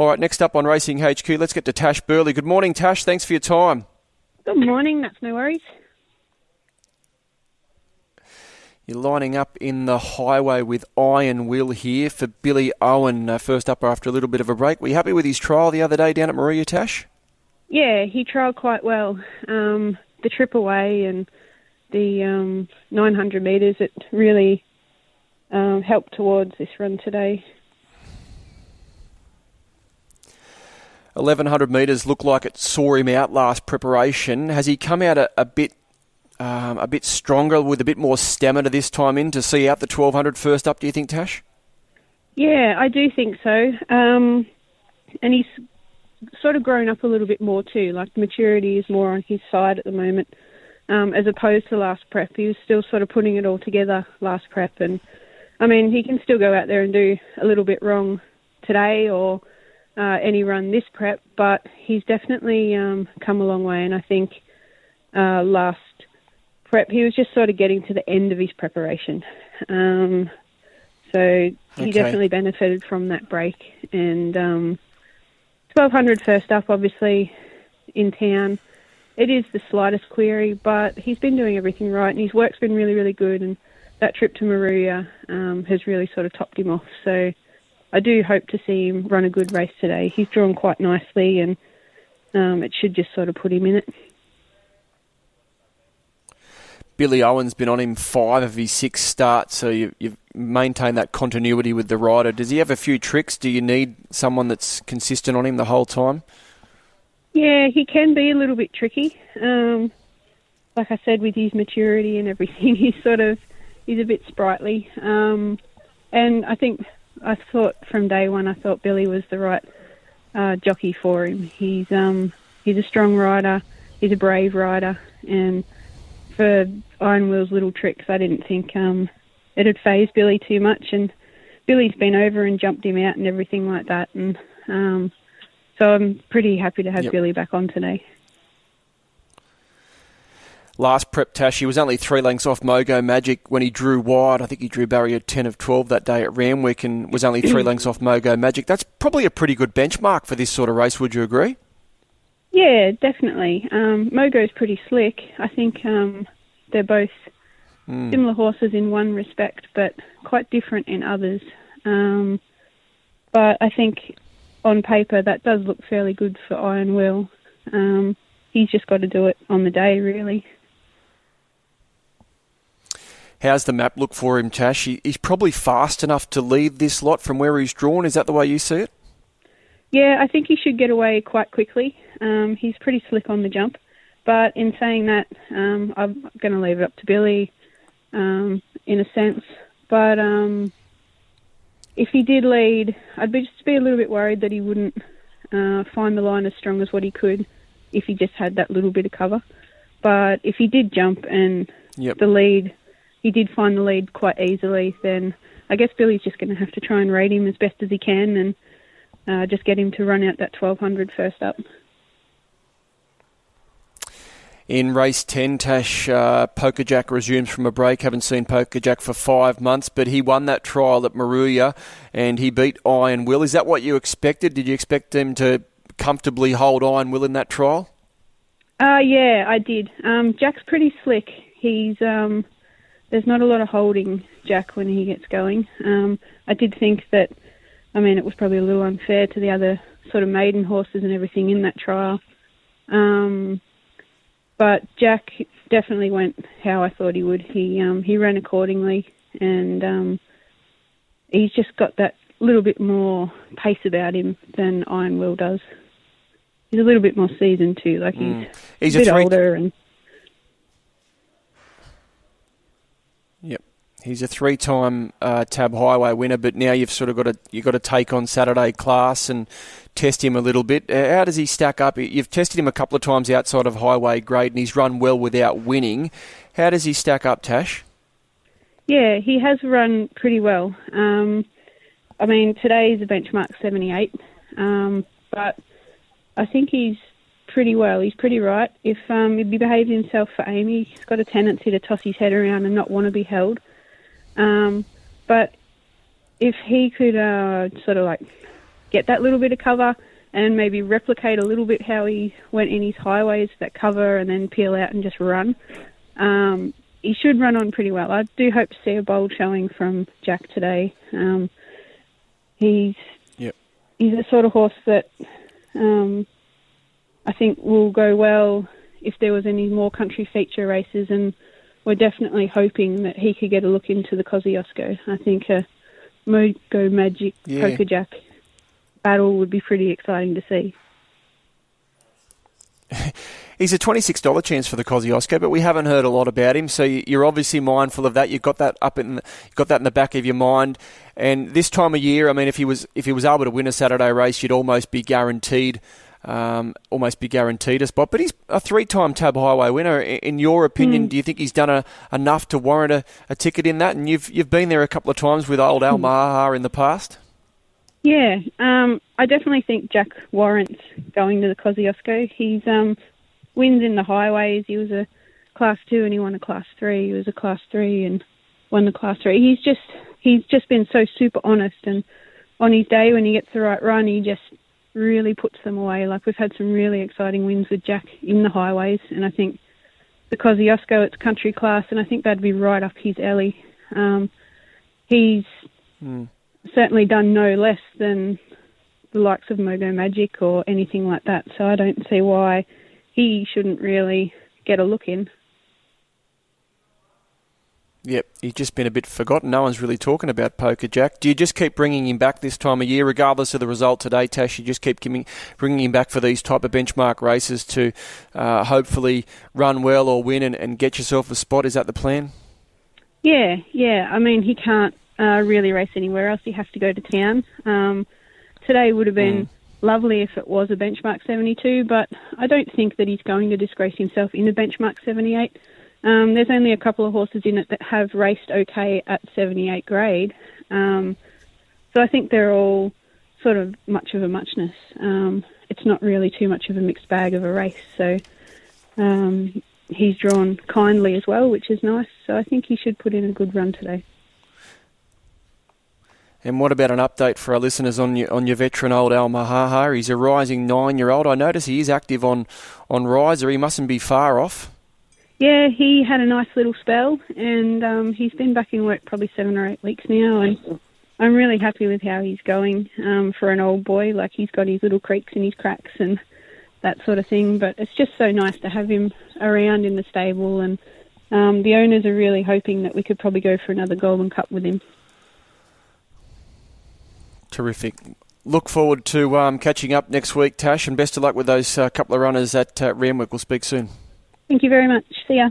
All right, next up on Racing HQ, let's get to Tash Burleigh. Good morning, Tash. Thanks for your time. Good morning. That's no worries. You're lining up in the highway with Iron Will here for Billy Owen. Uh, first up after a little bit of a break. Were you happy with his trial the other day down at Moruya Tash? Yeah, he trialled quite well. Um, the trip away and the um, 900 metres, it really um, helped towards this run today. 1100 metres looked like it saw him out last preparation. Has he come out a, a bit um, a bit stronger with a bit more stamina this time in to see out the 1200 first up, do you think, Tash? Yeah, I do think so. Um, and he's sort of grown up a little bit more too. Like maturity is more on his side at the moment, um, as opposed to last prep. He was still sort of putting it all together last prep, and I mean he can still go out there and do a little bit wrong today or uh, any run this prep, but he's definitely um, come a long way. And I think uh, last prep, he was just sort of getting to the end of his preparation. Um, so he okay. definitely benefited from that break. And um, 1200 first up, obviously, in town. It is the slightest query, but he's been doing everything right, and his work's been really, really good. And that trip to Moruya um, has really sort of topped him off. So I do hope to see him run a good race today. He's drawn quite nicely, and um, it should just sort of put him in it. Billy Owen's been on him five of his six starts, so you, have maintained that continuity with the rider. Does he have a few tricks? Do you need someone that's consistent on him the whole time? Yeah, he can be a little bit tricky. Um, like I said, with his maturity and everything, he's sort of he's a bit sprightly. Um, and I think I thought from day one, I thought Billy was the right uh, jockey for him. He's um, he's a strong rider, he's a brave rider, and for Iron Will's little tricks, I didn't think um, it had fazed Billy too much. And Billy's been over and jumped him out and everything like that. And um, so I'm pretty happy to have yep. Billy back on today. Last prep Tash, he was only three lengths off Mogo Magic when he drew wide. I think he drew barrier 10 of 12 that day at Randwick and was only three lengths off Mogo Magic. That's probably a pretty good benchmark for this sort of race, would you agree? Yeah, definitely. Um, Mogo's pretty slick. I think um, they're both mm. similar horses in one respect, but quite different in others. Um, but I think on paper that does look fairly good for Iron Will. Um, he's just got to do it on the day, really. How's the map look for him, Tash? he's probably fast enough to lead this lot from where he's drawn. Is that the way you see it? Yeah, I think he should get away quite quickly. Um, he's pretty slick on the jump. But in saying that, um, I'm going to leave it up to Billy um, in a sense. But um, if he did lead, I'd be just be a little bit worried that he wouldn't uh, find the line as strong as what he could if he just had that little bit of cover. But if he did jump and yep. the lead, he did find the lead quite easily, then I guess Billy's just going to have to try and rate him as best as he can and uh, just get him to run out that 1200 first up. In race 10, Tash, uh, Poker Jack resumes from a break. Haven't seen Poker Jack for five months, but he won that trial at Moruya and he beat Iron Will. Is that what you expected? Did you expect him to comfortably hold Iron Will in that trial? Uh, yeah, I did. Um, Jack's pretty slick. He's um, there's not a lot of holding Jack when he gets going. Um, I did think that I mean, it was probably a little unfair to the other sort of maiden horses and everything in that trial. Um, but Jack definitely went how I thought he would. He um, he ran accordingly, and um, he's just got that little bit more pace about him than Iron Will does. He's a little bit more seasoned too. Like he's, mm. he's a bit three- older and. Yep. He's a three-time uh, Tab Highway winner, but now you've sort of got to you've got to take on Saturday class and test him a little bit. Uh, how does he stack up? You've tested him a couple of times outside of Highway grade, and he's run well without winning. How does he stack up, Tash? Yeah, he has run pretty well. Um, I mean, today is a benchmark 78, um, but I think he's pretty well. He's pretty right. If um, he behaves himself for Amy, he's got a tendency to toss his head around and not want to be held. Um, but if he could uh, sort of like get that little bit of cover and maybe replicate a little bit how he went in his highways, that cover, and then peel out and just run. Um, he should run on pretty well. I do hope to see a bold showing from Jack today. Um, he's Yep. he's a sort of horse that um, I think will go well if there was any more country feature races, and we're definitely hoping that he could get a look into the Kosciuszko. I think a Mogo Magic Yeah. Poker Jack battle would be pretty exciting to see. He's a twenty-six dollar chance for the Kosciuszko, but we haven't heard a lot about him. So you- you're obviously mindful of that. You've got that up in, the, you've got that in the back of your mind. And this time of year, I mean, if he was if he was able to win a Saturday race, you'd almost be guaranteed, um, almost be guaranteed a spot. But he's a three-time Tab Highway winner. In your opinion, do you think he's done a, enough to warrant a, a ticket in that? And you've you've been there a couple of times with old Al Maha in the past. Yeah, um, I definitely think Jack warrants going to the Kosciuszko. He's um, wins in the highways. He was a class two and he won a class three. He was a class three and won the class three. He's just he's just been so super honest and on his day when he gets the right run, he just really puts them away. Like we've had some really exciting wins with Jack in the highways, and I think the Kosciuszko it's country class, and I think that'd be right up his alley. Um, he's certainly done no less than the likes of Mogo Magic or anything like that. So I don't see why he shouldn't really get a look in. Yep, he's just been a bit forgotten. No one's really talking about Poker Jack. Do you just keep bringing him back this time of year, regardless of the result today, Tash? You just keep giving, bringing him back for these type of benchmark races to uh, hopefully run well or win and, and get yourself a spot. Is that the plan? Yeah, yeah. I mean, he can't uh, really race anywhere else. He has to go to town. Um, today would have been lovely if it was a benchmark 72, but I don't think that he's going to disgrace himself in a benchmark 78. Um, there's only a couple of horses in it that have raced okay at 78 grade. Um, so I think they're all sort of much of a muchness. Um, it's not really too much of a mixed bag of a race. So um, he's drawn kindly as well, which is nice. So I think he should put in a good run today. And what about an update for our listeners on your on your veteran old Al Mahaha? He's a rising nine year old. I notice he is active on on riser. He mustn't be far off. Yeah, he had a nice little spell, and um, he's been back in work probably seven or eight weeks now, and I'm really happy with how he's going um, for an old boy. Like he's got his little creaks and his cracks and that sort of thing, but it's just so nice to have him around in the stable, and um, the owners are really hoping that we could probably go for another Golden Cup with him. Terrific. Look forward to um, catching up next week, Tash, and best of luck with those uh, couple of runners at uh, Randwick. We'll speak soon. Thank you very much. See ya.